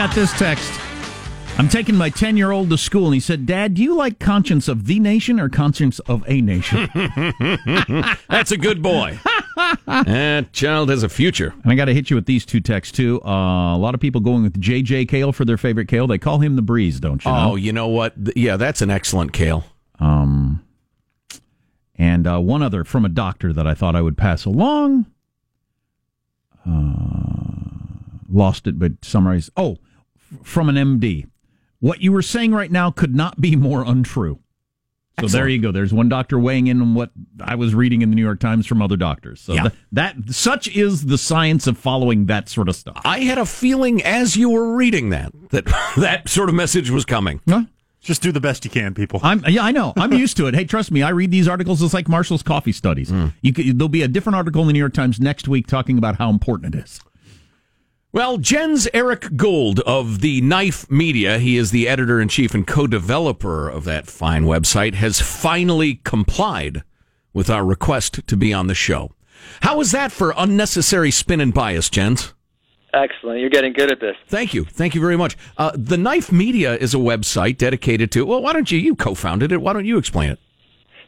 we got this text. I'm taking my 10 year old to school, and he said, Dad, do you like Conscience of the Nation or Conscience of a Nation? That's a good boy. that child has a future. And I got to hit you with these two texts, too. Uh, a lot of people going with J.J. Cale for their favorite Cale. They call him the Breeze, don't you know? Oh, you know what? Yeah, that's an excellent kale. Um, and uh, one other from a doctor that I thought I would pass along. Uh, lost it, but summarize. Oh, f- from an MD. What you were saying right now could not be more untrue. So there you go. There's one doctor weighing in on what I was reading in the New York Times from other doctors. So Yeah. th- that such is the science of following that sort of stuff. I had a feeling as you were reading that that that sort of message was coming. Huh? Just do the best you can, people. I'm yeah, I know. I'm used to it. Hey, trust me. I read these articles. It's like Marshall's coffee studies. Hmm. You could, there'll be a different article in the New York Times next week talking about how important it is. Well, Jens Erik Gould of the Knife Media, he is the editor in chief and co developer of that fine website, has finally complied with our request to be on the show. How was that for unnecessary spin and bias, Jens? Excellent. You're getting good at this. Thank you. Thank you very much. Uh, the Knife Media is a website dedicated to, well, why don't you, you co founded it, why don't you explain it?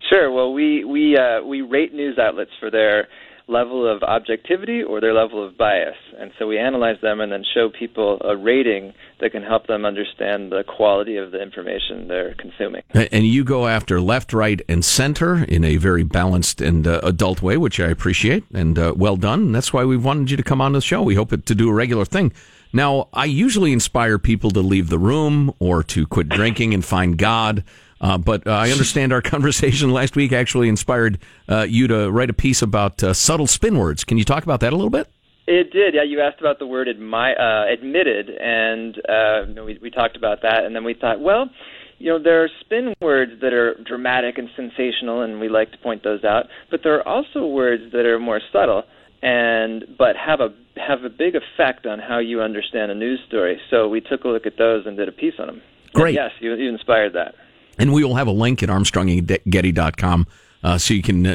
Sure. Well, we we uh, we rate news outlets for their level of objectivity or their level of bias, and so we analyze them and then show people a rating that can help them understand the quality of the information they're consuming. And you go after left, right, and center in a very balanced and uh, adult way, which I appreciate, and uh, well done. And that's why we wanted you to come on the show. We hope it, to do a regular thing. Now, I usually inspire people to leave the room or to quit drinking and find God. Uh, but uh, I understand our conversation last week actually inspired uh, you to write a piece about uh, subtle spin words. Can you talk about that a little bit? It did, yeah. You asked about the word admi- uh, admitted, and uh, we, we talked about that, and then we thought, well, you know, there are spin words that are dramatic and sensational, and we like to point those out. But there are also words that are more subtle, and but have a have a big effect on how you understand a news story. So we took a look at those and did a piece on them. And Great. yes, you, you inspired that. And we will have a link at armstrongandgetty.com uh, so you can, uh,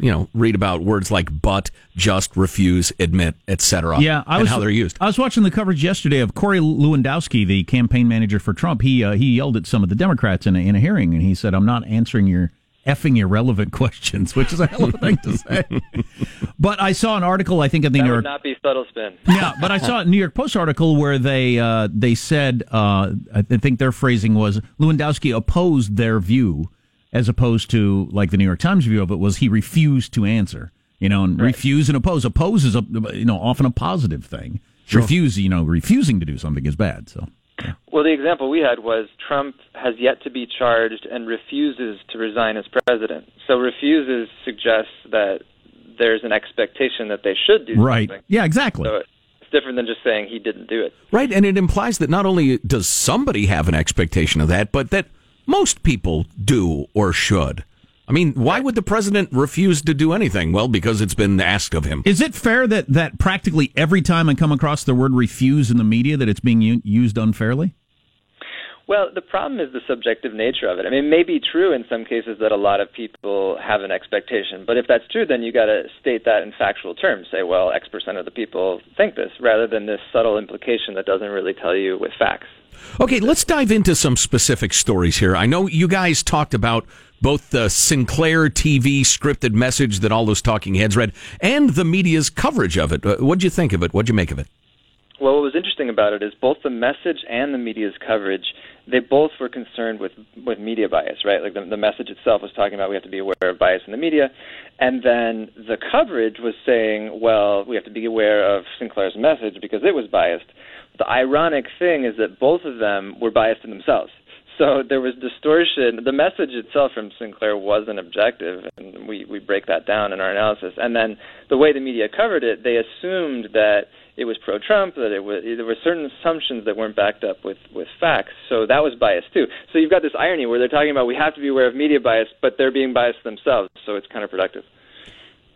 you know, read about words like but, just, refuse, admit, etc. Yeah, I and was how they're used. I was watching the coverage yesterday of Corey Lewandowski, the campaign manager for Trump. He uh, he yelled at some of the Democrats in a, in a hearing, and he said, "I'm not answering your effing irrelevant questions," which is a hell of a thing to say. but I saw an article, I think, in the That New would York. not be subtle spin. yeah, but I saw a New York Post article where they uh, they said uh, I think their phrasing was Lewandowski opposed their view as opposed to like the New York Times view of it was he refused to answer. You know, and refuse and oppose. Oppose is a you know often a positive thing. Refuse, you know, refusing to do something is bad. So Well, the example we had was Trump has yet to be charged and refuses to resign as president. So refuses suggests that there's an expectation that they should do right, something. yeah, exactly. So it's different than just saying he didn't do it. Right, and it implies that not only does somebody have an expectation of that, but that most people do or should. I mean, why would the president refuse to do anything? Well, because it's been asked of him. Is it fair that that practically every time I come across the word refuse in the media that it's being u- used unfairly? Well, the problem is the subjective nature of it. I mean, it may be true in some cases that a lot of people have an expectation, but if that's true, then you got to state that in factual terms. Say, well, X percent of the people think this, rather than this subtle implication that doesn't really tell you with facts. Okay, let's dive into some specific stories here. I know you guys talked about both the Sinclair TV scripted message that all those talking heads read and the media's coverage of it. Uh, What'd you think of it? What'd you make of it? Well, what was interesting about it is both the message and the media's coverage, they both were concerned with, with media bias, right? Like the, the message itself was talking about we have to be aware of bias in the media. And then the coverage was saying, well, we have to be aware of Sinclair's message because it was biased. The ironic thing is that both of them were biased in themselves. So there was distortion. The message itself from Sinclair wasn't objective, and we, we break that down in our analysis. And then the way the media covered it, they assumed that it was pro-Trump, that it was there were certain assumptions that weren't backed up with with facts. So that was bias too. So you've got this irony where they're talking about we have to be aware of media bias, but they're being biased themselves. So it's counterproductive.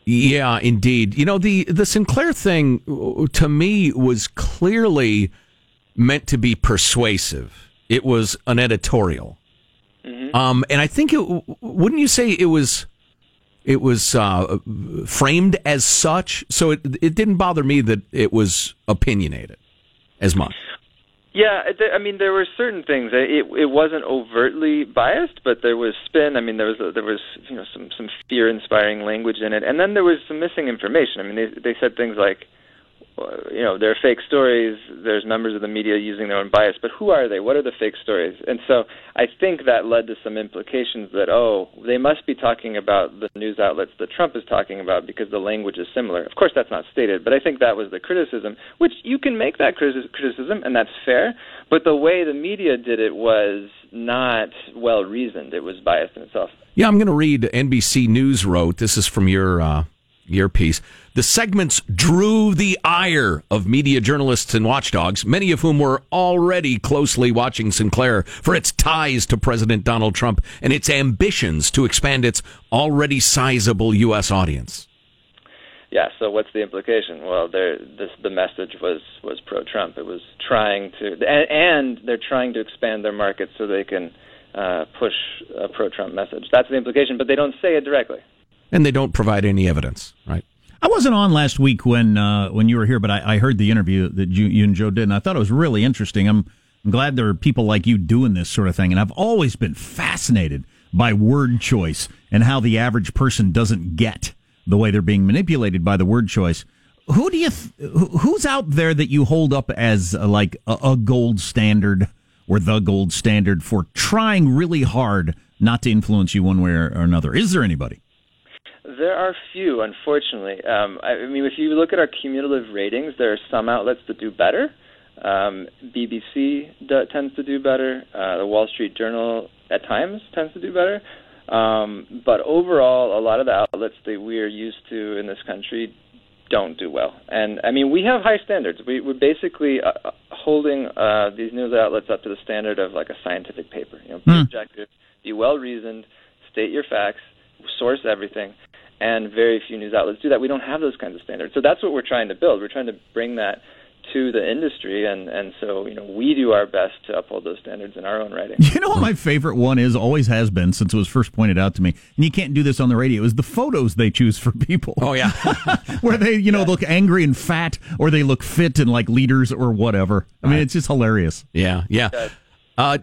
Yeah, indeed. You know, the the Sinclair thing to me was clearly meant to be persuasive. It was an editorial. Um, and I think it wouldn't you say it was it was uh, framed as such, so it it didn't bother me that it was opinionated as much. Yeah, I mean, there were certain things. It it wasn't overtly biased, but there was spin. I mean, there was there was you know some some fear inspiring language in it, and then there was some missing information. I mean, they they said things like you know, there are fake stories. There's members of the media using their own bias, but who are they? What are the fake stories? And so I think that led to some implications that oh, they must be talking about the news outlets that Trump is talking about because the language is similar. Of course, that's not stated, but I think that was the criticism. Which you can make that criticism, and that's fair. But the way the media did it was not well reasoned. It was biased in itself. Yeah, I'm going to read NBC News wrote. This is from your. Uh earpiece. The segments drew the ire of media journalists and watchdogs, many of whom were already closely watching Sinclair for its ties to President Donald Trump and its ambitions to expand its already sizable U.S. audience. Yeah. So what's the implication? Well, this, the message was was pro-Trump. It was trying to, and, and they're trying to expand their market so they can uh, push a pro-Trump message. That's the implication, but they don't say it directly and they don't provide any evidence, right? I wasn't on last week when uh, when you were here, but I, I heard the interview that you, you, and Joe did, and I thought it was really interesting. I'm, I'm glad there are people like you doing this sort of thing, and I've always been fascinated by word choice and how the average person doesn't get the way they're being manipulated by the word choice. Who do you th- who's out there that you hold up as uh, like a, a gold standard or the gold standard for trying really hard not to influence you one way or another? Is there anybody? There are few, unfortunately. Um, I, I mean, if you look at our cumulative ratings, there are some outlets that do better. Um, BBC do, tends to do better. Uh, the Wall Street Journal at times tends to do better. Um, but overall, a lot of the outlets that we are used to in this country don't do well. And I mean, we have high standards. We, we're basically uh, uh holding uh, these news outlets up to the standard of like a scientific paper. You know, be mm. objective, be well reasoned, state your facts, source everything and very few news outlets do that. We don't have those kinds of standards. So that's what we're trying to build. We're trying to bring that to the industry and and so you know we do our best to uphold those standards in our own writing. You know what my favorite one is always has been since it was first pointed out to me? And you can't do this on the radio is the photos they choose for people. Oh yeah. Where they you know yeah. look angry and fat or they look fit and like leaders or whatever. I mean it's just hilarious. Yeah yeah. Uh,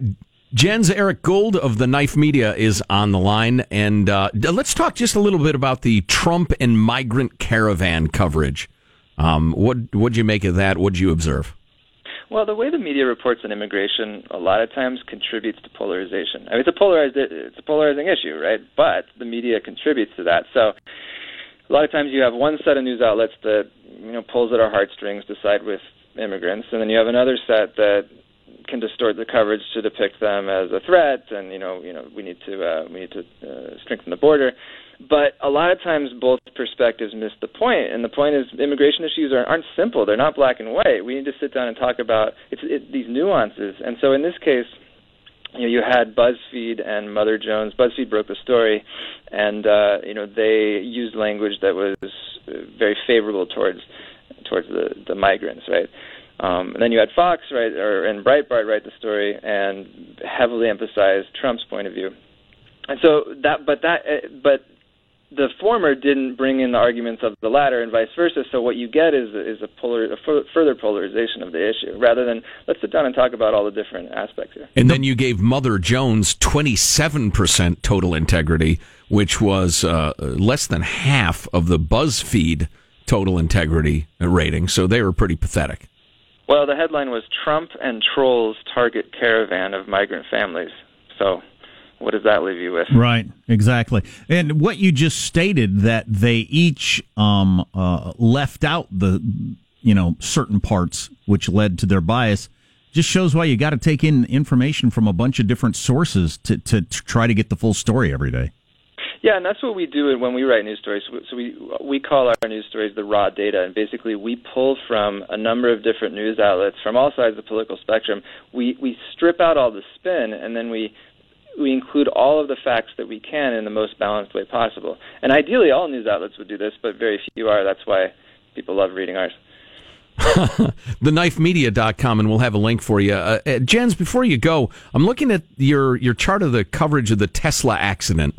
Jens Erik Gould of the Knife Media is on the line, and uh, let's talk just a little bit about the Trump and migrant caravan coverage. Um, what what'd you make of that? What'd you observe? Well, the way the media reports on immigration a lot of times contributes to polarization. I mean, it's a polarized it's a polarizing issue, right? But the media contributes to that. So a lot of times you have one set of news outlets that you know pulls at our heartstrings to side with immigrants, and then you have another set that can distort the coverage to depict them as a threat, and you know, you know, we need to uh, we need to uh, strengthen the border. But a lot of times, both perspectives miss the point, and the point is, immigration issues are, aren't simple. They're not black and white. We need to sit down and talk about it's, it, these nuances. And so, in this case, you know, you had BuzzFeed and Mother Jones. BuzzFeed broke the story, and uh, you know they used language that was very favorable towards towards the the migrants, right? Um, and then you had Fox right or and Breitbart write the story and heavily emphasize Trump's point of view. And so that, but that, uh, but the former didn't bring in the arguments of the latter, and vice versa. So what you get is is a, polar, a further polarization of the issue, rather than let's sit down and talk about all the different aspects here. And then you gave Mother Jones twenty seven percent total integrity, which was uh, less than half of the BuzzFeed total integrity rating. So they were pretty pathetic. Well, the headline was Trump and trolls target caravan of migrant families. So, what does that leave you with? Right, exactly. And what you just stated that they each um, uh, left out the you know certain parts which led to their bias just shows why you got to take in information from a bunch of different sources to, to, to try to get the full story every day. Yeah, and that's what we do when we write news stories. So we we call our news stories the raw data, and basically we pull from a number of different news outlets from all sides of the political spectrum. We we strip out all the spin, and then we we include all of the facts that we can in the most balanced way possible. And ideally, all news outlets would do this, but very few are. That's why people love reading ours. theknifemedia.com and we'll have a link for you. Uh, uh, Jens, before you go, I'm looking at your your chart of the coverage of the Tesla accident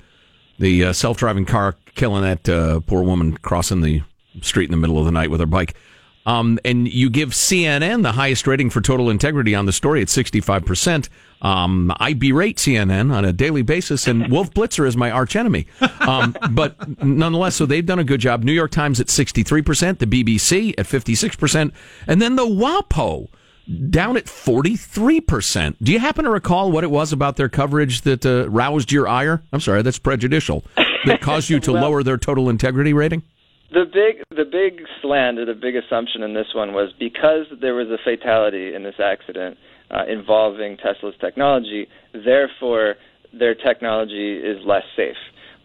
the uh, self driving car killing that uh, poor woman crossing the street in the middle of the night with her bike. Um, and you give CNN the highest rating for total integrity on the story at 65%. Um, I berate CNN on a daily basis, and Wolf Blitzer is my archenemy. Um, but nonetheless, so they've done a good job. New York Times at 63%, the BBC at 56%, and then the WAPO down at 43%. Do you happen to recall what it was about their coverage that uh, roused your ire? I'm sorry, that's prejudicial. That caused you to Well- lower their total integrity rating? The big, the big slant or the big assumption in this one was because there was a fatality in this accident uh, involving Tesla's technology, therefore their technology is less safe.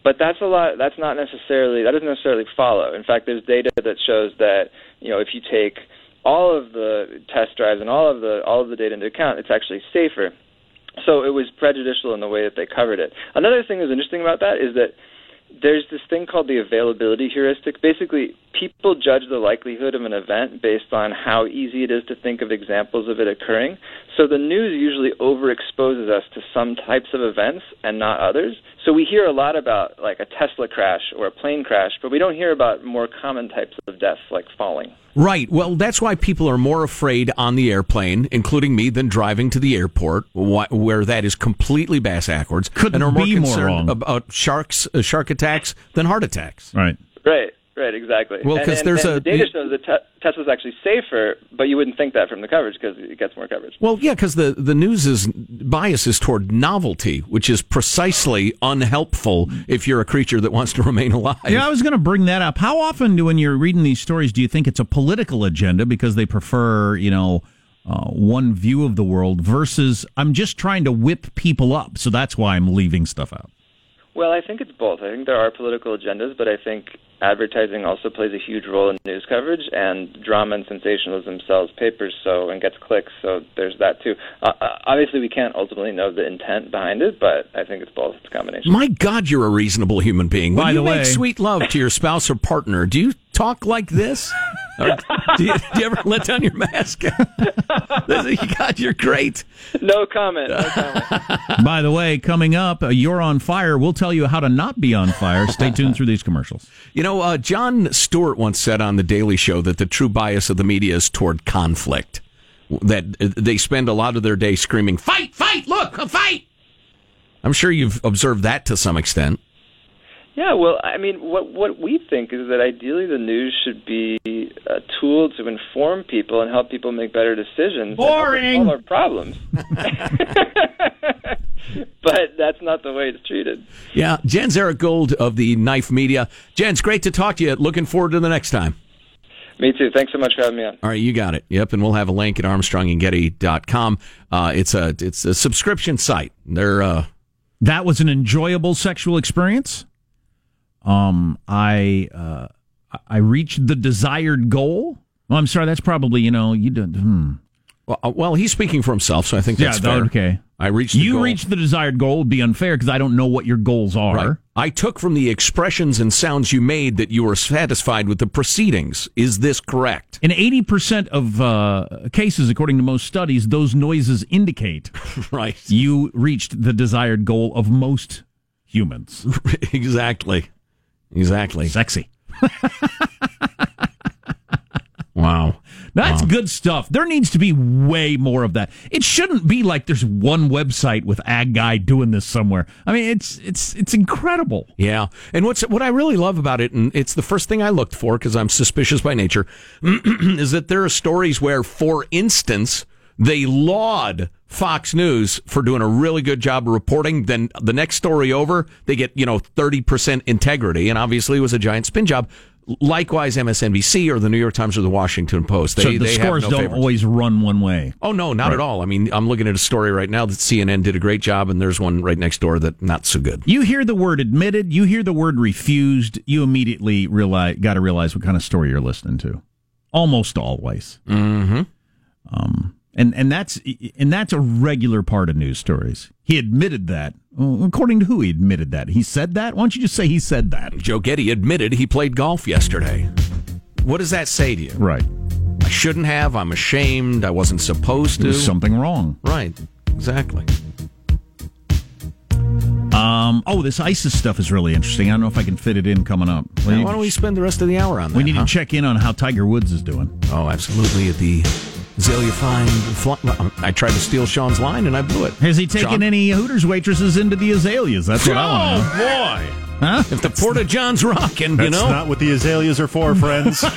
But that's a lot. That's not necessarily. That doesn't necessarily follow. In fact, there's data that shows that you know if you take all of the test drives and all of the all of the data into account, it's actually safer. So it was prejudicial in the way that they covered it. Another thing that's interesting about that is that there's this thing called the availability heuristic. Basically, people judge the likelihood of an event based on how easy it is to think of examples of it occurring. So the news usually overexposes us to some types of events and not others. So we hear a lot about like a Tesla crash or a plane crash, but we don't hear about more common types of deaths like falling. Right. Well, that's why people are more afraid on the airplane, including me, than driving to the airport, wh- where that is completely bass backwards. Couldn't and are more be more concerned wrong. about sharks, uh, shark attacks than heart attacks. Right. Right. Right, exactly. Well, 'cause there's and a- the data shows that te- Tesla's actually safer, but you wouldn't think that from the coverage because it gets more coverage. Well, yeah, because the, the news's bias is toward novelty, which is precisely unhelpful if you're a creature that wants to remain alive. Yeah, I was going to bring that up. How often, do, when you're reading these stories, do you think it's a political agenda because they prefer, you know, uh, one view of the world versus I'm just trying to whip people up, so that's why I'm leaving stuff out. Well, I think it's both. I think there are political agendas, but I think advertising also plays a huge role in news coverage, and drama and sensationalism sells papers, so and gets clicks. So there's that too. Uh, uh, obviously, we can't ultimately know the intent behind it, but I think it's both. It's a combination. My God, you're a reasonable human being. When By you the make way- sweet love to your spouse or partner, do you talk like this? Or do, you, do you ever let down your mask? God, you're great. No comment. No comment. By the way, coming up, uh, you're on fire. We'll tell you how to not be on fire. Stay tuned through these commercials. You know, uh, Jon Stewart once said on The Daily Show that the true bias of the media is toward conflict. That uh, they spend a lot of their day screaming, fight, fight, look, a fight. I'm sure you've observed that to some extent. Yeah, well, I mean, what what we think is that ideally the news should be a tool to inform people and help people make better decisions. and Boring. Solve our problems. but that's not the way it's treated. Yeah, Jens Erik Gould of the Knife Media. Jens great to talk to you. Looking forward to the next time. Me too. Thanks so much for having me on. All right, you got it. Yep, and we'll have a link at armstrongandgetty.com. Uh, it's a it's a subscription site. They're uh, That was an enjoyable sexual experience. Um, I uh, I reached the desired goal. Well, I'm sorry. That's probably you know you did. Hmm. well, uh, well, he's speaking for himself, so I think that's yeah. fair. Okay. I reached. The You goal. reached the desired goal would be unfair because I don't know what your goals are. Right. I took from the expressions and sounds you made that you were satisfied with the proceedings. Is this correct? In 80% of uh, cases, according to most studies, those noises indicate right. you reached the desired goal of most humans. exactly. Exactly. Sexy. Wow. That's good stuff. There needs to be way more of that. It shouldn't be like there's one website with ag guy doing this somewhere. I mean, it's it's it's incredible. Yeah, and what's what I really love about it, and it's the first thing I looked for because I'm suspicious by nature, is that there are stories where, for instance, they laud Fox News for doing a really good job of reporting. Then the next story over, they get you know thirty percent integrity, and obviously it was a giant spin job. Likewise, MSNBC or the New York Times or the Washington Post. They, so the they scores no don't favorites. always run one way. Oh no, not at all. I mean, I'm looking at a story right now that CNN did a great job, and there's one right next door that not so good. You hear the word admitted, you hear the word refused, you immediately realize got to realize what kind of story you're listening to. Almost always. Mm-hmm. Um, and and that's and that's a regular part of news stories. He admitted that. According to who he admitted that? He said that. Why don't you just say he said that? Joe Getty admitted he played golf yesterday. What does that say to you? Right. I shouldn't have. I'm ashamed. I wasn't supposed to. There's something wrong. Right. Exactly. Um, oh, this ISIS stuff is really interesting. I don't know if I can fit it in coming up. We Why don't we spend the rest of the hour on that? we need huh? to check in on how Tiger Woods is doing. Oh, absolutely. At the Azalea Fine. Fl- I tried to steal Sean's line and I blew it. Has he taken Sean? any Hooters waitresses into the azaleas? That's what I want to know. Oh, boy. Huh? If the Porta John's rocking, That's you know. not what the azaleas are for, friends.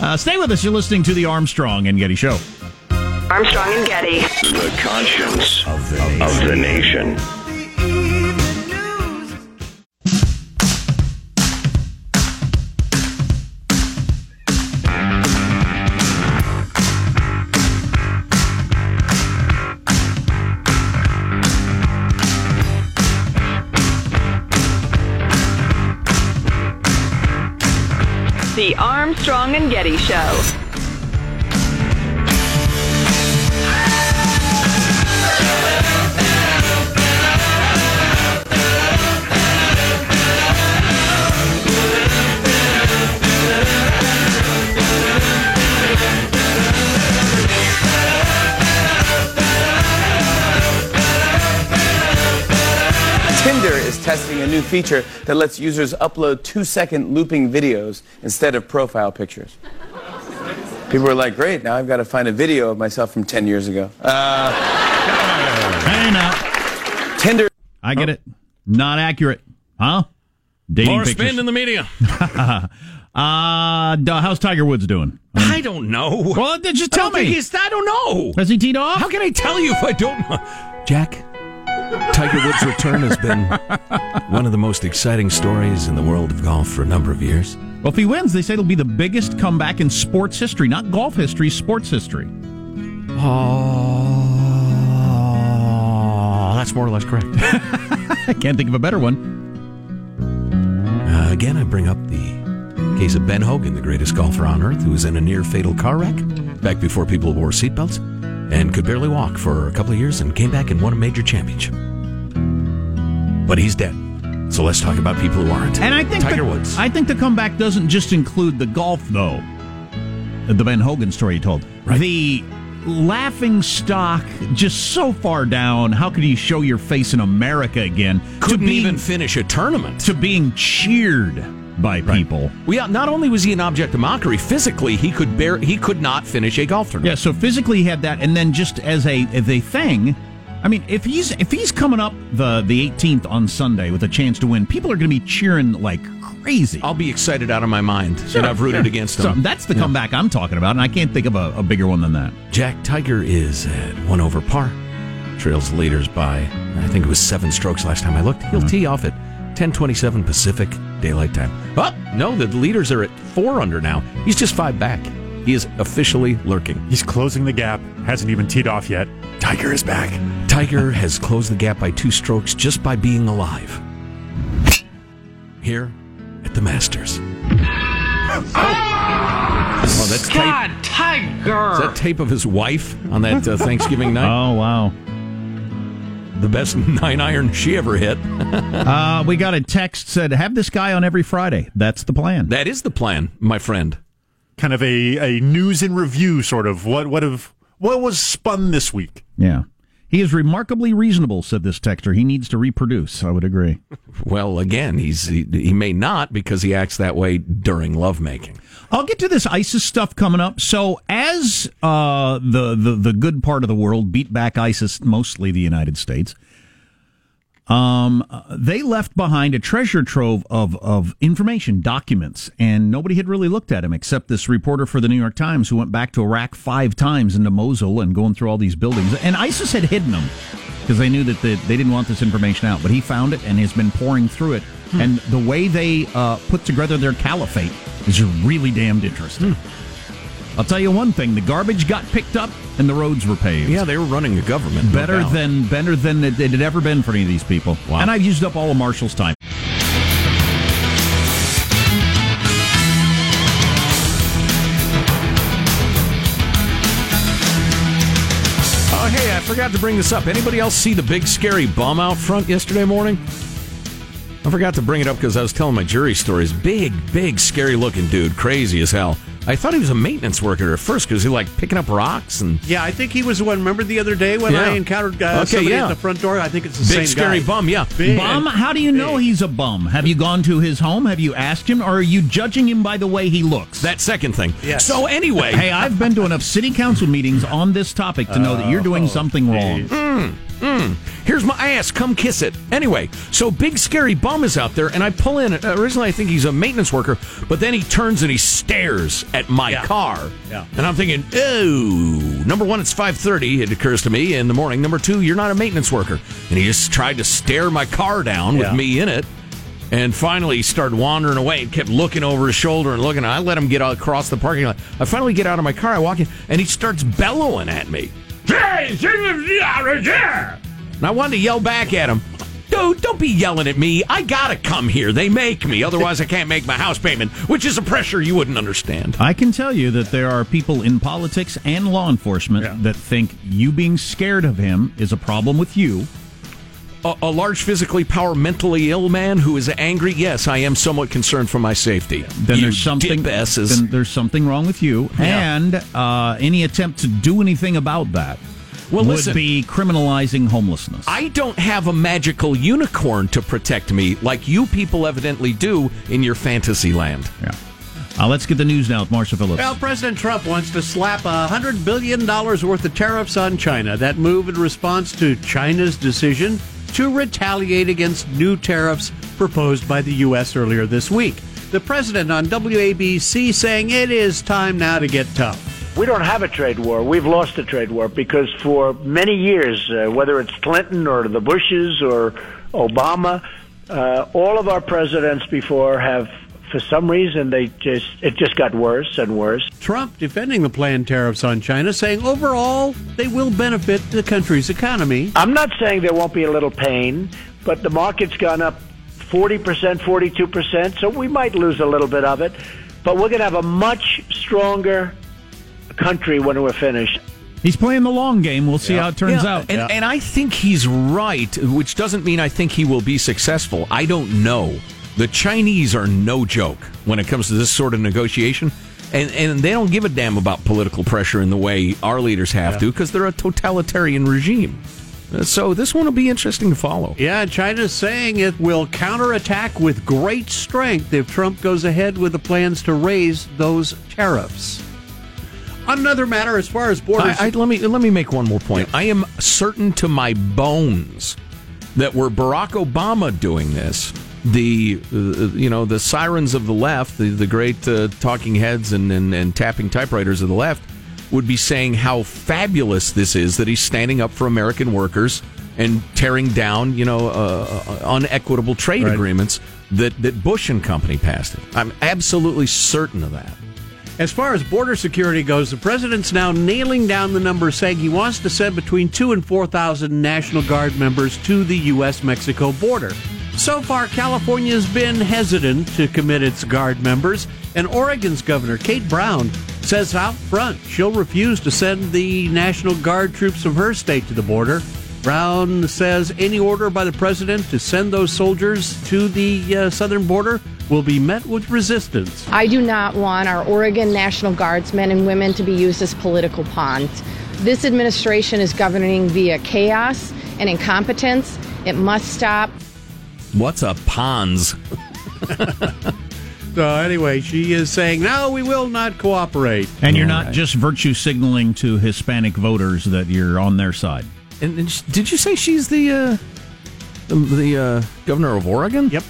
Uh, stay with us. You're listening to the Armstrong and Getty Show. Armstrong and Getty. The conscience of the, of the nation. The Armstrong and Getty Show. Is testing a new feature that lets users upload two second looping videos instead of profile pictures. People were like, great, now I've got to find a video of myself from 10 years ago. Uh, Hey, now. Tinder. I get it. Not accurate. Huh? Dating More pictures. spin in the media. uh, how's Tiger Woods doing? I don't know. Well, then just tell I me. he's- I don't know. Has he teed off? How can I tell you if I don't know? Jack, Tiger Woods' return has been one of the most exciting stories in the world of golf for a number of years. Well, if he wins, they say it'll be the biggest comeback in sports history, not golf history, sports history. Oh, that's more or less correct. I can't think of a better one. Uh, again, I bring up the case of Ben Hogan, the greatest golfer on earth, who was in a near fatal car wreck back before people wore seatbelts and could barely walk for a couple of years and came back and won a major championship. But he's dead. So let's talk about people who aren't. And I think Tiger the, Woods. I think the comeback doesn't just include the golf, though. The Ben Hogan story you told. The laughing stock just so far down. How could you show your face in America again? couldn't to being, even finish a tournament. to being cheered by people. We, not only was he an object of mockery, physically he could bear he could not finish a golf tournament. Yeah, so physically he had that, and then just as a as a thing. I mean, if he's if he's coming up the the 18th on Sunday with a chance to win, people are going to be cheering like crazy. I'll be excited out of my mind, Sure, and I've rooted sure. against So him. that's the comeback I'm talking about, and I can't think of a, a bigger one than that. Jack Tiger is at one over par. Trails the leaders by I think it was seven strokes last time I looked. He'll mm-hmm. tee off at 10:27 Pacific Daylight Time. Oh no, the leaders are at four under now. He's just five back. He is officially lurking. He's closing the gap. Hasn't even teed off yet. Tiger is back. Tiger has closed the gap by two strokes just by being alive. Here at the Masters. Oh, that's tape. God, Tiger! Is that tape of his wife on that uh, Thanksgiving night? Oh wow! The best nine iron she ever hit. Uh, we got a text said, "Have this guy on every Friday." That's the plan. That is the plan, my friend. Kind of a, a news and review sort of what what have what was spun this week. yeah, he is remarkably reasonable," said this texter. He needs to reproduce. I would agree. Well, again, he's he, he may not because he acts that way during lovemaking. I'll get to this ISIS stuff coming up. So, as uh, the, the the good part of the world beat back ISIS, mostly the United States, um, uh, they left behind a treasure trove of of information, documents, and nobody had really looked at them except this reporter for the New York Times who went back to Iraq five times into Mosul and going through all these buildings. And ISIS had hidden them because they knew that they, they didn't want this information out. But he found it and has been pouring through it. And the way they uh, put together their caliphate is really damned interesting. I'll tell you one thing: the garbage got picked up and the roads were paved. Yeah, they were running a government. better doubt. than better than it, it had ever been for any of these people. Wow. And I've used up all of Marshall's time. Oh, hey, I forgot to bring this up. Anybody else see the big scary bum out front yesterday morning? I forgot to bring it up because I was telling my jury stories. Big, big, scary looking dude, crazy as hell, I thought he was a maintenance worker at first because he like picking up rocks and Yeah, I think he was the one. Remember the other day when Yeah. I encountered uh, Okay, somebody yeah. at the front door? I think it's the big same scary guy. bum. Yeah, Big. Bum? How do you know he's a bum? Have you gone to his home? Have you asked him? Or are you judging him by the way he looks? that second thing. Yes. So anyway, hey, I've been to enough city council meetings on this topic to know that you're doing something wrong. Here's my ass. Come kiss it. Anyway, so big scary bum is out there, and I pull in. Originally, I think he's a maintenance worker, but then he turns and he stares at my Yeah. car. Yeah. And I'm thinking, oh, number one, it's 5:30. It occurs to me in the morning. Number two, you're not a maintenance worker, and he just tried to stare my car down with me in it. And finally, he started wandering away and kept looking over his shoulder and looking. I let him get across the parking lot. I finally get out of my car. I walk in, and he starts bellowing at me. And I wanted to yell back at him. Dude, don't be yelling at me. I gotta come here. They make me. Otherwise, I can't make my house payment, which is a pressure you wouldn't understand. I can tell you that there are people in politics and law enforcement Yeah. that think you being scared of him is a problem with you. A, a large, physically power, mentally ill man who is angry. Yes, I am somewhat concerned for my safety. Then You there's something. Then there's something wrong with you, Yeah. and uh, any attempt to do anything about that Well, would listen. be criminalizing homelessness. I don't have a magical unicorn to protect me like you people evidently do in your fantasy land. yeah. Uh, let's get the news now with Marshall Phillips. Well, President Trump wants to slap a $100 billion worth of tariffs on China. That move in response to China's decision to retaliate against new tariffs proposed by the U.S. earlier this week. The president on WABC saying it is time now to get tough. We don't have a trade war. We've lost a trade war because for many years, uh, whether it's Clinton or the Bushes or Obama, uh, all of our presidents before have, for some reason, they just it just got worse and worse. Trump defending the planned tariffs on China, saying overall they will benefit the country's economy. I'm not saying there won't be a little pain, but the market's gone up 40%, 42%, so we might lose a little bit of it, but we're going to have a much stronger country when we're finished. He's playing the long game. We'll see how it turns Yeah, out. And, and I think he's right, which doesn't mean I think he will be successful. I don't know. The Chinese are no joke when it comes to this sort of negotiation. And, and they don't give a damn about political pressure in the way our leaders have to because they're a totalitarian regime. So this one will be interesting to follow. Yeah, China's saying it will counterattack with great strength if Trump goes ahead with the plans to raise those tariffs. On another matter, as far as borders, I, I, let me let me make one more point. I am certain to my bones that were Barack Obama doing this, the uh, you know the sirens of the left, the the great uh, talking heads and, and and tapping typewriters of the left, would be saying how fabulous this is that he's standing up for American workers and tearing down you know uh, uh, unequitable trade Right. agreements that that Bush and company passed. It. I'm absolutely certain of that. As far as border security goes, the president's now nailing down the number, saying he wants to send between two and four thousand National Guard members to the U.S.-Mexico border. So far, California's been hesitant to commit its Guard members, and Oregon's Governor Kate Brown says out front she'll refuse to send the National Guard troops from her state to the border. Brown says any order by the president to send those soldiers to the uh, southern border will be met with resistance. I do not want our Oregon National Guardsmen and women to be used as political pawns. This administration is governing via chaos and incompetence. It must stop. What's a Pons? So anyway, she is saying, no, we will not cooperate. And you're not just virtue signaling to Hispanic voters that you're on their side. And, and sh- did you say she's the uh, the, the uh, governor of Oregon? Yep.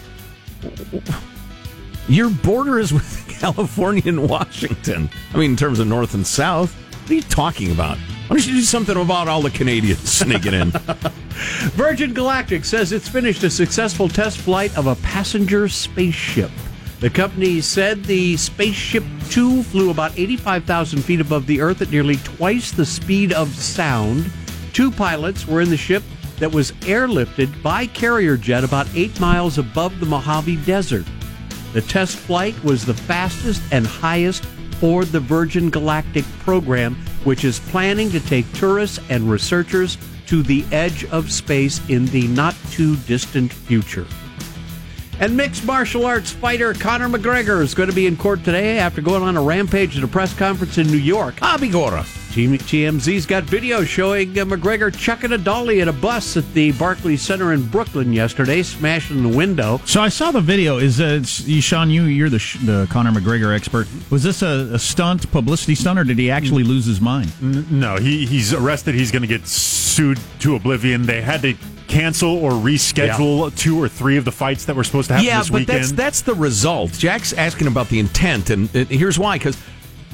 Your border is with California and Washington. I mean, in terms of north and south. What are you talking about? Why don't you do something about all the Canadians sneaking in? Virgin Galactic says it's finished a successful test flight of a passenger spaceship. The company said the Spaceship 2 flew about 85,000 feet above the Earth at nearly twice the speed of sound. Two pilots were in the ship that was airlifted by carrier jet about eight miles above the Mojave Desert. The test flight was the fastest and highest for the Virgin Galactic program, which is planning to take tourists and researchers to the edge of space in the not too distant future. And mixed martial arts fighter Conor McGregor is going to be in court today after going on a rampage at a press conference in New York. Abigora. TMZ's got video showing uh, McGregor chucking a dolly at a bus at the Barclays Center in Brooklyn yesterday, smashing the window. So I saw the video. Is uh, it's- you, Sean? You you're the, sh- the Conor McGregor expert. Was this a, a stunt, publicity stunt, or did he actually lose his mind? No, he he's arrested. He's going to get sued to oblivion. They had to cancel or reschedule two or three of the fights that were supposed to happen yeah, this but weekend. that's that's the result. Jack's asking about the intent, and uh, here's why: because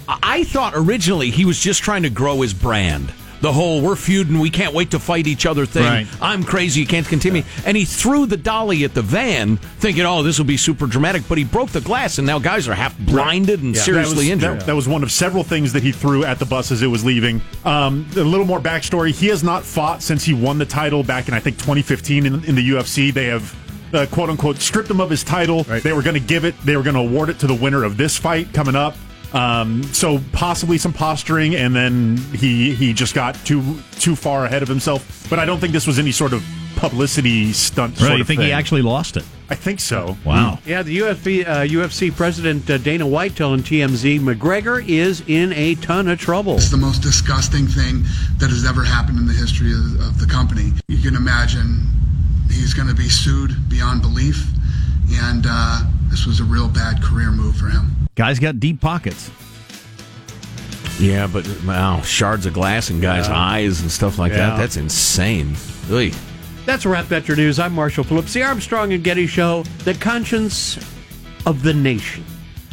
I thought originally he was just trying to grow his brand. The whole "we're feuding, we can't wait to fight each other" thing. Right. I'm crazy, you can't continue. And he threw the dolly at the van, thinking, "Oh, this will be super dramatic." But he broke the glass, and now guys are half blinded and Yeah. seriously that was, injured. That, that was one of several things that he threw at the bus as it was leaving. Um, a little more backstory: he has not fought since he won the title back in I think 2015 in, in the UFC. They have. Uh, quote unquote, stripped him of his title. They were going to give it. They were going to award it to the winner of this fight coming up. Um, so possibly some posturing, and then he he just got too too far ahead of himself. But I don't think this was any sort of publicity stunt. Right? Sort you of think thing. he actually lost it? I think so. Wow. Yeah, the UFC, uh, UFC president uh, Dana White telling TMZ McGregor is in a ton of trouble. It's the most disgusting thing that has ever happened in the history of, of the company. You can imagine he's going to be sued beyond belief, and uh, this was a real bad career move for him. Guy's got deep pockets. yeah, but wow, shards of glass in guys' eyes and stuff like Yeah. that—that's insane. Really. That's a wrap, Metro News. I'm Marshall Phillips, the Armstrong and Getty Show, the conscience of the nation.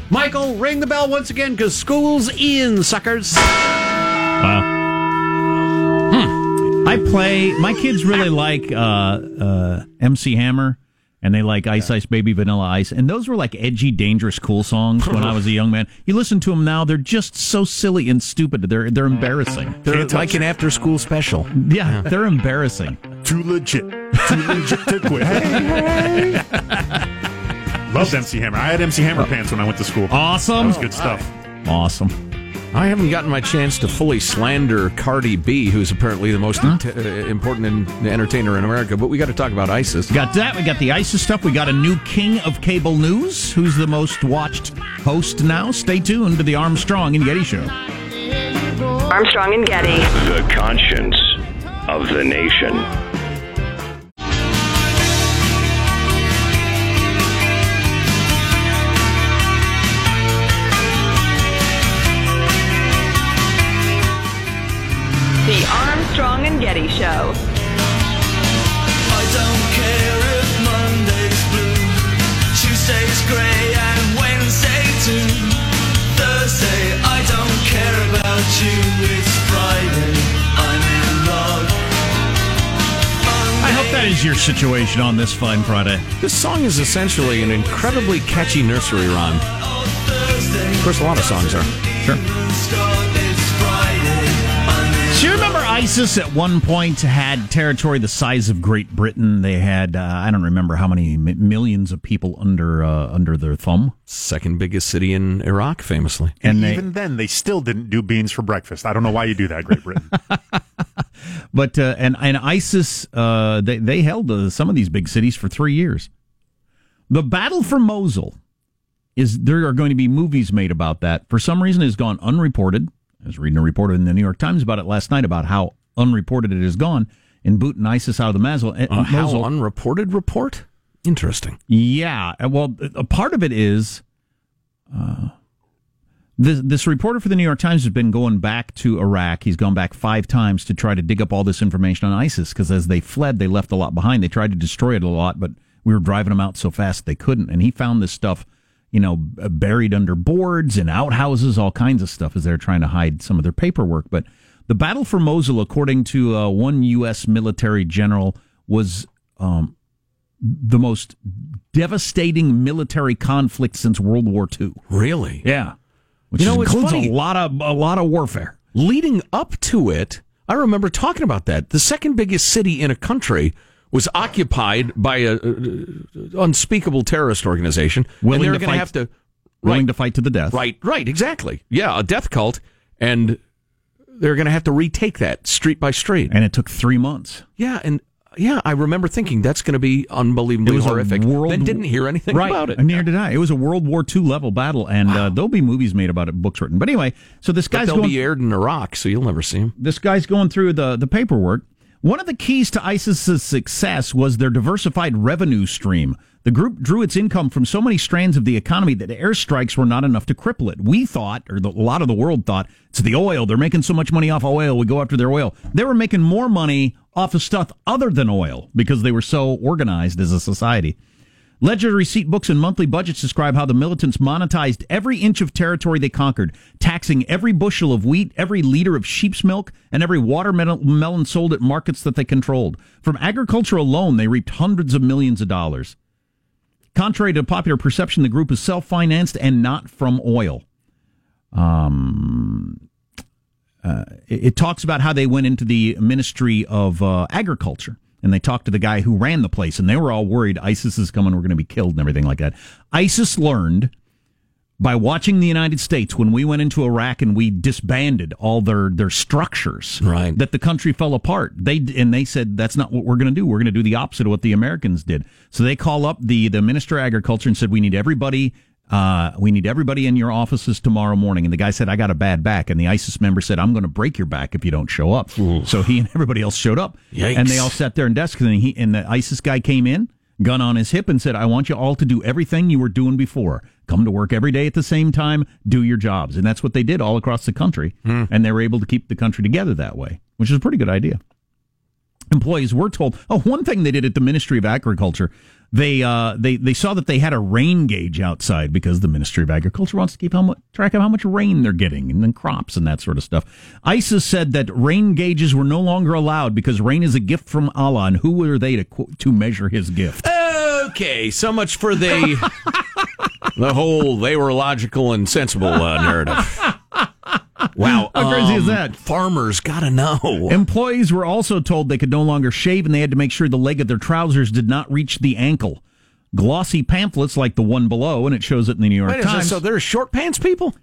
Michael, ring the bell once again because school's in, suckers. Wow. I play. My kids really like uh, uh, MC Hammer, and they like Ice Ice Baby Vanilla Ice, and those were like edgy, dangerous, cool songs when I was a young man. You listen to them now; they're just so silly and stupid. They're they're embarrassing. They're like an after-school special. Yeah, they're embarrassing. Too legit. Too legit to quit. Hey, hey. Loved MC Hammer. I had MC Hammer oh. pants when I went to school. Awesome. That was good stuff. Awesome. I haven't gotten my chance to fully slander Cardi B, who's apparently the most int- uh, important in- entertainer in America, but we got to talk about ISIS. Got that. We got the ISIS stuff. We got a new king of cable news, who's the most watched host now. Stay tuned to the Armstrong and Getty Show. Armstrong and Getty. The conscience of the nation. Friday, I'm in love. I don't care about you this friday I don't I hope that is your situation on this fine Friday. This song is essentially an incredibly catchy nursery rhyme. Of course, a lot of songs are. Sure. So you remember ISIS at one point had territory the size of Great Britain. They had uh, I don't remember how many m- millions of people under uh, under their thumb. Second biggest city in Iraq, famously. And they, Even then, they still didn't do beans for breakfast. I don't know why you do that, Great Britain. but uh, and and ISIS uh, they they held uh, some of these big cities for three years. The battle for Mosul is there are going to be movies made about that. For some reason, has gone unreported. I was reading a report in the New York Times about it last night about how unreported it has gone in booting ISIS out of the Mosul. Uh, how Mosul. unreported report? Interesting. Yeah, uh, well, a part of it is uh, this this reporter for the New York Times has been going back to Iraq. He's gone back five times to try to dig up all this information on ISIS because as they fled, they left a lot behind. They tried to destroy it a lot, but we were driving them out so fast they couldn't. And he found this stuff, you know, buried under boards and outhouses, all kinds of stuff as they're trying to hide some of their paperwork. But the battle for Mosul, according to uh, one U.S. military general, was um, the most devastating military conflict since World War II. Really? Yeah, which You know, includes a lot of a lot of warfare. Leading up to it, I remember talking about that. The second biggest city in a country was occupied by a, uh, unspeakable terrorist organization, Willing and they're to going fight- to have to Willing right, to fight to the death. Right, right, exactly. Yeah, a death cult, and they're going to have to retake that street by street. And it took three months. Yeah, and yeah, I remember thinking that's going to be unbelievably It was a horrific. world- then didn't hear anything right. about it. And neither did I. It was a World War II level battle, and uh, there'll be movies made about it, books written. But anyway, so this But guy's they'll going. be aired in Iraq, so you'll never see him. this guy's going through the, the paperwork. One of the keys to ISIS's success was their diversified revenue stream. The group drew its income from so many strands of the economy that airstrikes were not enough to cripple it. We thought, or the, a lot of the world thought, it's the oil. They're making so much money off oil. We go after their oil. They were making more money off of stuff other than oil because they were so organized as a society. Ledger receipt books and monthly budgets describe how the militants monetized every inch of territory they conquered, taxing every bushel of wheat, every liter of sheep's milk, and every watermelon sold at markets that they controlled. From agriculture alone, they reaped hundreds of millions of dollars. Contrary to popular perception, the group is self financed and not from oil. Um, uh, it, it talks about how they went into the Ministry of uh, Agriculture and they talked to the guy who ran the place, and they were all worried ISIS is coming, we're going to be killed, and everything like that. ISIS learned by watching the United States when we went into Iraq and we disbanded all their their structures, right? That the country fell apart. They and they said that's not what we're going to do. We're going to do the opposite of what the Americans did. So they call up the the Minister of Agriculture and said we need everybody. Uh, we need everybody in your offices tomorrow morning. And the guy said, I got a bad back. And the ISIS member said, I'm going to break your back if you don't show up. So he and everybody else showed up. Yikes. And they all sat there and desks. And, he, and the ISIS guy came in, gun on his hip, and said, I want you all to do everything you were doing before. Come to work every day at the same time, do your jobs. And that's what they did all across the country. And they were able to keep the country together that way, which is a pretty good idea. Employees were told, oh, one thing they did at the Ministry of Agriculture, they uh, they they saw that they had a rain gauge outside because the Ministry of Agriculture wants to keep how much, track of how much rain they're getting and then crops and that sort of stuff. ISIS said that rain gauges were no longer allowed because rain is a gift from Allah, and who were they to to measure His gift? Okay, so much for the the whole they were logical and sensible uh, narrative. Wow, How crazy is um, that? Farmers gotta know. Employees were also told they could no longer shave and they had to make sure the leg of their trousers did not reach the ankle. Glossy pamphlets like the one below, and it shows it in the New York Wait Times. so they're short pants people.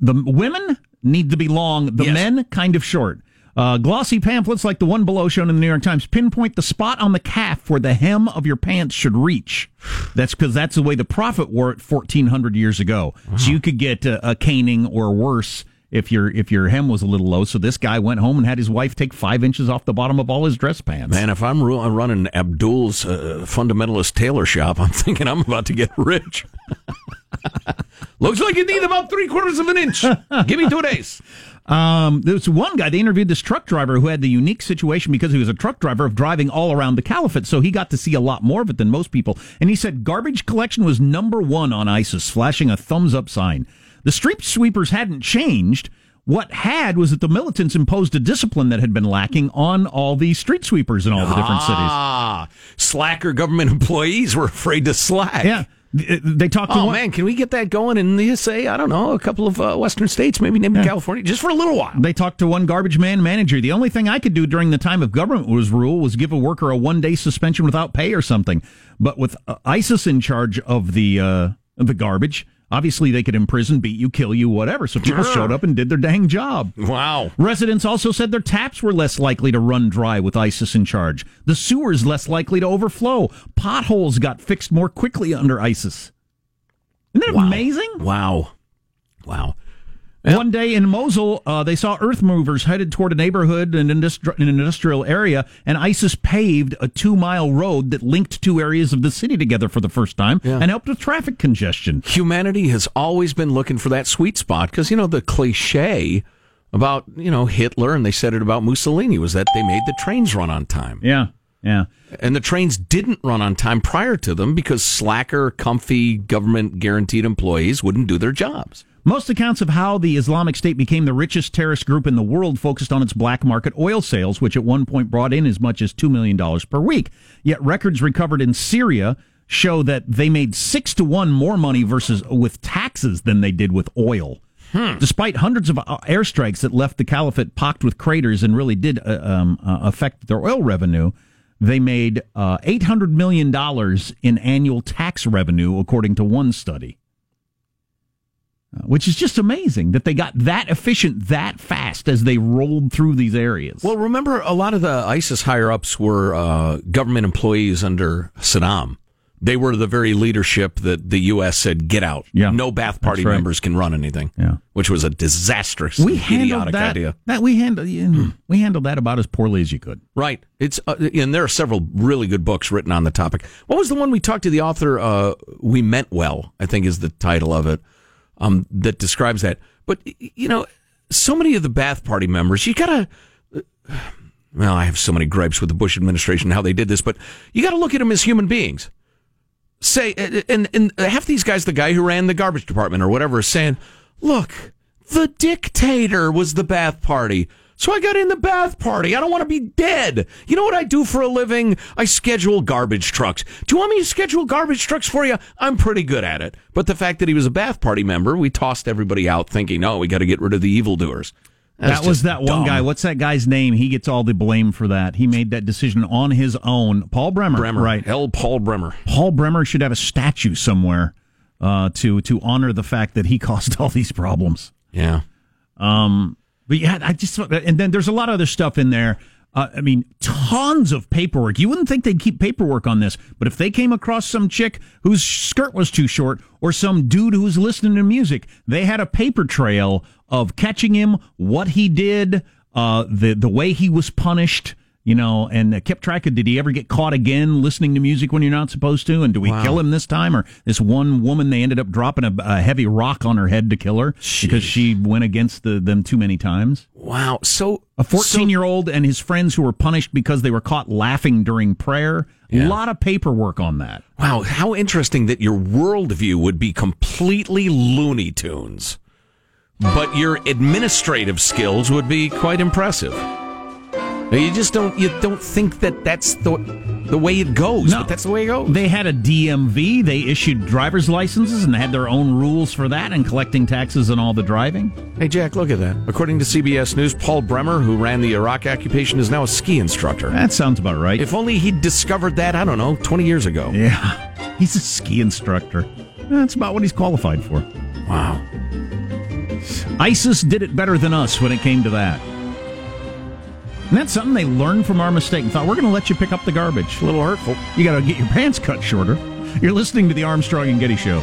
the women need to be long, the Yes. men kind of short. Uh, glossy pamphlets like the one below shown in the New York Times pinpoint the spot on the calf where the hem of your pants should reach. That's because that's the way the prophet wore it 1400 years ago. So you could get a, a caning or worse if your if your hem was a little low. So this guy went home and had his wife take five inches off the bottom of all his dress pants. Man, if I'm ru- running Abdul's uh, fundamentalist tailor shop, I'm thinking I'm about to get rich. Looks like you need about three quarters of an inch. Give me two days. Um, there was one guy, they interviewed this truck driver who had the unique situation because he was a truck driver of driving all around the caliphate. So he got to see a lot more of it than most people. And he said garbage collection was number one on ISIS, flashing a thumbs up sign. The street sweepers hadn't changed. What had was that the militants imposed a discipline that had been lacking on all the street sweepers in all the different cities. Ah, slacker government employees were afraid to slack. Yeah. They talked to Oh one- man, can we get that going in the say I don't know a couple of uh, western states, maybe maybe California, just for a little while. They talked to one garbage man manager. The only thing I could do during the time of government was rule was give a worker a one day suspension without pay or something. But with uh, ISIS in charge of the uh, of the garbage, obviously they could imprison, beat you, kill you, whatever. So people Sure. showed up and did their dang job. Wow. Residents also said their taps were less likely to run dry with ISIS in charge. The sewers less likely to overflow. Potholes got fixed more quickly under ISIS. Isn't that amazing? Wow. Wow. One day in Mosul, uh, they saw earth movers headed toward a neighborhood in an, industri- in an industrial area, and ISIS paved a two mile road that linked two areas of the city together for the first time and helped with traffic congestion. Humanity has always been looking for that sweet spot because you know the cliche about you know Hitler and they said it about Mussolini was that they made the trains run on time. Yeah, yeah. And the trains didn't run on time prior to them because slacker, comfy, government guaranteed employees wouldn't do their jobs. Most accounts of how the Islamic State became the richest terrorist group in the world focused on its black market oil sales, which at one point brought in as much as $2 million per week. Yet records recovered in Syria show that they made six to one more money versus with taxes than they did with oil. Despite hundreds of uh, airstrikes that left the caliphate pocked with craters and really did uh, um, uh, affect their oil revenue, they made uh, $800 million in annual tax revenue, according to one study. Uh, Which is just amazing that they got that efficient that fast as they rolled through these areas. Well, remember, a lot of the ISIS higher ups were uh, government employees under Saddam. They were the very leadership that the U.S. said, get out. Yeah. No Ba'ath Party right. members can run anything. Yeah. Which was a disastrous, we idiotic that, idea. that we handled we handled that about as poorly as you could. Right. It's uh, and there are several really good books written on the topic. What was the one we talked to the author? Uh, we meant well. I think is the title of it. Um, that describes that. But you know, so many of the Ba'ath Party members, you gotta. Well, I have so many gripes with the Bush administration and how they did this, but you got to look at them as human beings. Say, and and half these guys, the guy who ran the garbage department or whatever, is saying, "Look, the dictator was the Ba'ath Party." So I got in the Ba'ath Party. I don't want to be dead. You know what I do for a living? I schedule garbage trucks. Do you want me to schedule garbage trucks for you? I'm pretty good at it. But the fact that he was a Ba'ath Party member, we tossed everybody out thinking, oh, we got to get rid of the evildoers. That was that one guy. What's that guy's name? He gets all the blame for that. He made that decision on his own. Paul Bremer. Bremer. Right. L. Paul Bremer. Paul Bremer should have a statue somewhere uh, to to honor the fact that he caused all these problems. Yeah. Um, but yeah, I just and then there's a lot of other stuff in there. Uh, I mean, tons of paperwork. You wouldn't think they'd keep paperwork on this, but if they came across some chick whose skirt was too short or some dude who was listening to music, they had a paper trail of catching him, what he did, uh, the the way he was punished. You know, and uh, kept track of did he ever get caught again listening to music when you're not supposed to? And do we Wow. kill him this time? Or this one woman, they ended up dropping a, a heavy rock on her head to kill her because she went against the, them too many times. Wow. So A 14 year old and his friends who were punished because they were caught laughing during prayer. Yeah. A lot of paperwork on that. Wow, how interesting that your worldview would be completely Looney Tunes, but your administrative skills would be quite impressive. You just don't you don't think that that's the the way it goes, but that's the way it goes. They had a DMV. They issued driver's licenses and they had their own rules for that and collecting taxes and all the driving. Hey Jack, look at that. According to CBS News, Paul Bremer, who ran the Iraq occupation, is now a ski instructor. That sounds about right. If only he'd discovered that, I don't know, 20 years ago. Yeah. He's a ski instructor. That's about what he's qualified for. Wow. ISIS did it better than us when it came to that. And that's something they learned from our mistake and thought, we're going to let you pick up the garbage. A little hurtful. You got to get your pants cut shorter. You're listening to the Armstrong and Getty Show.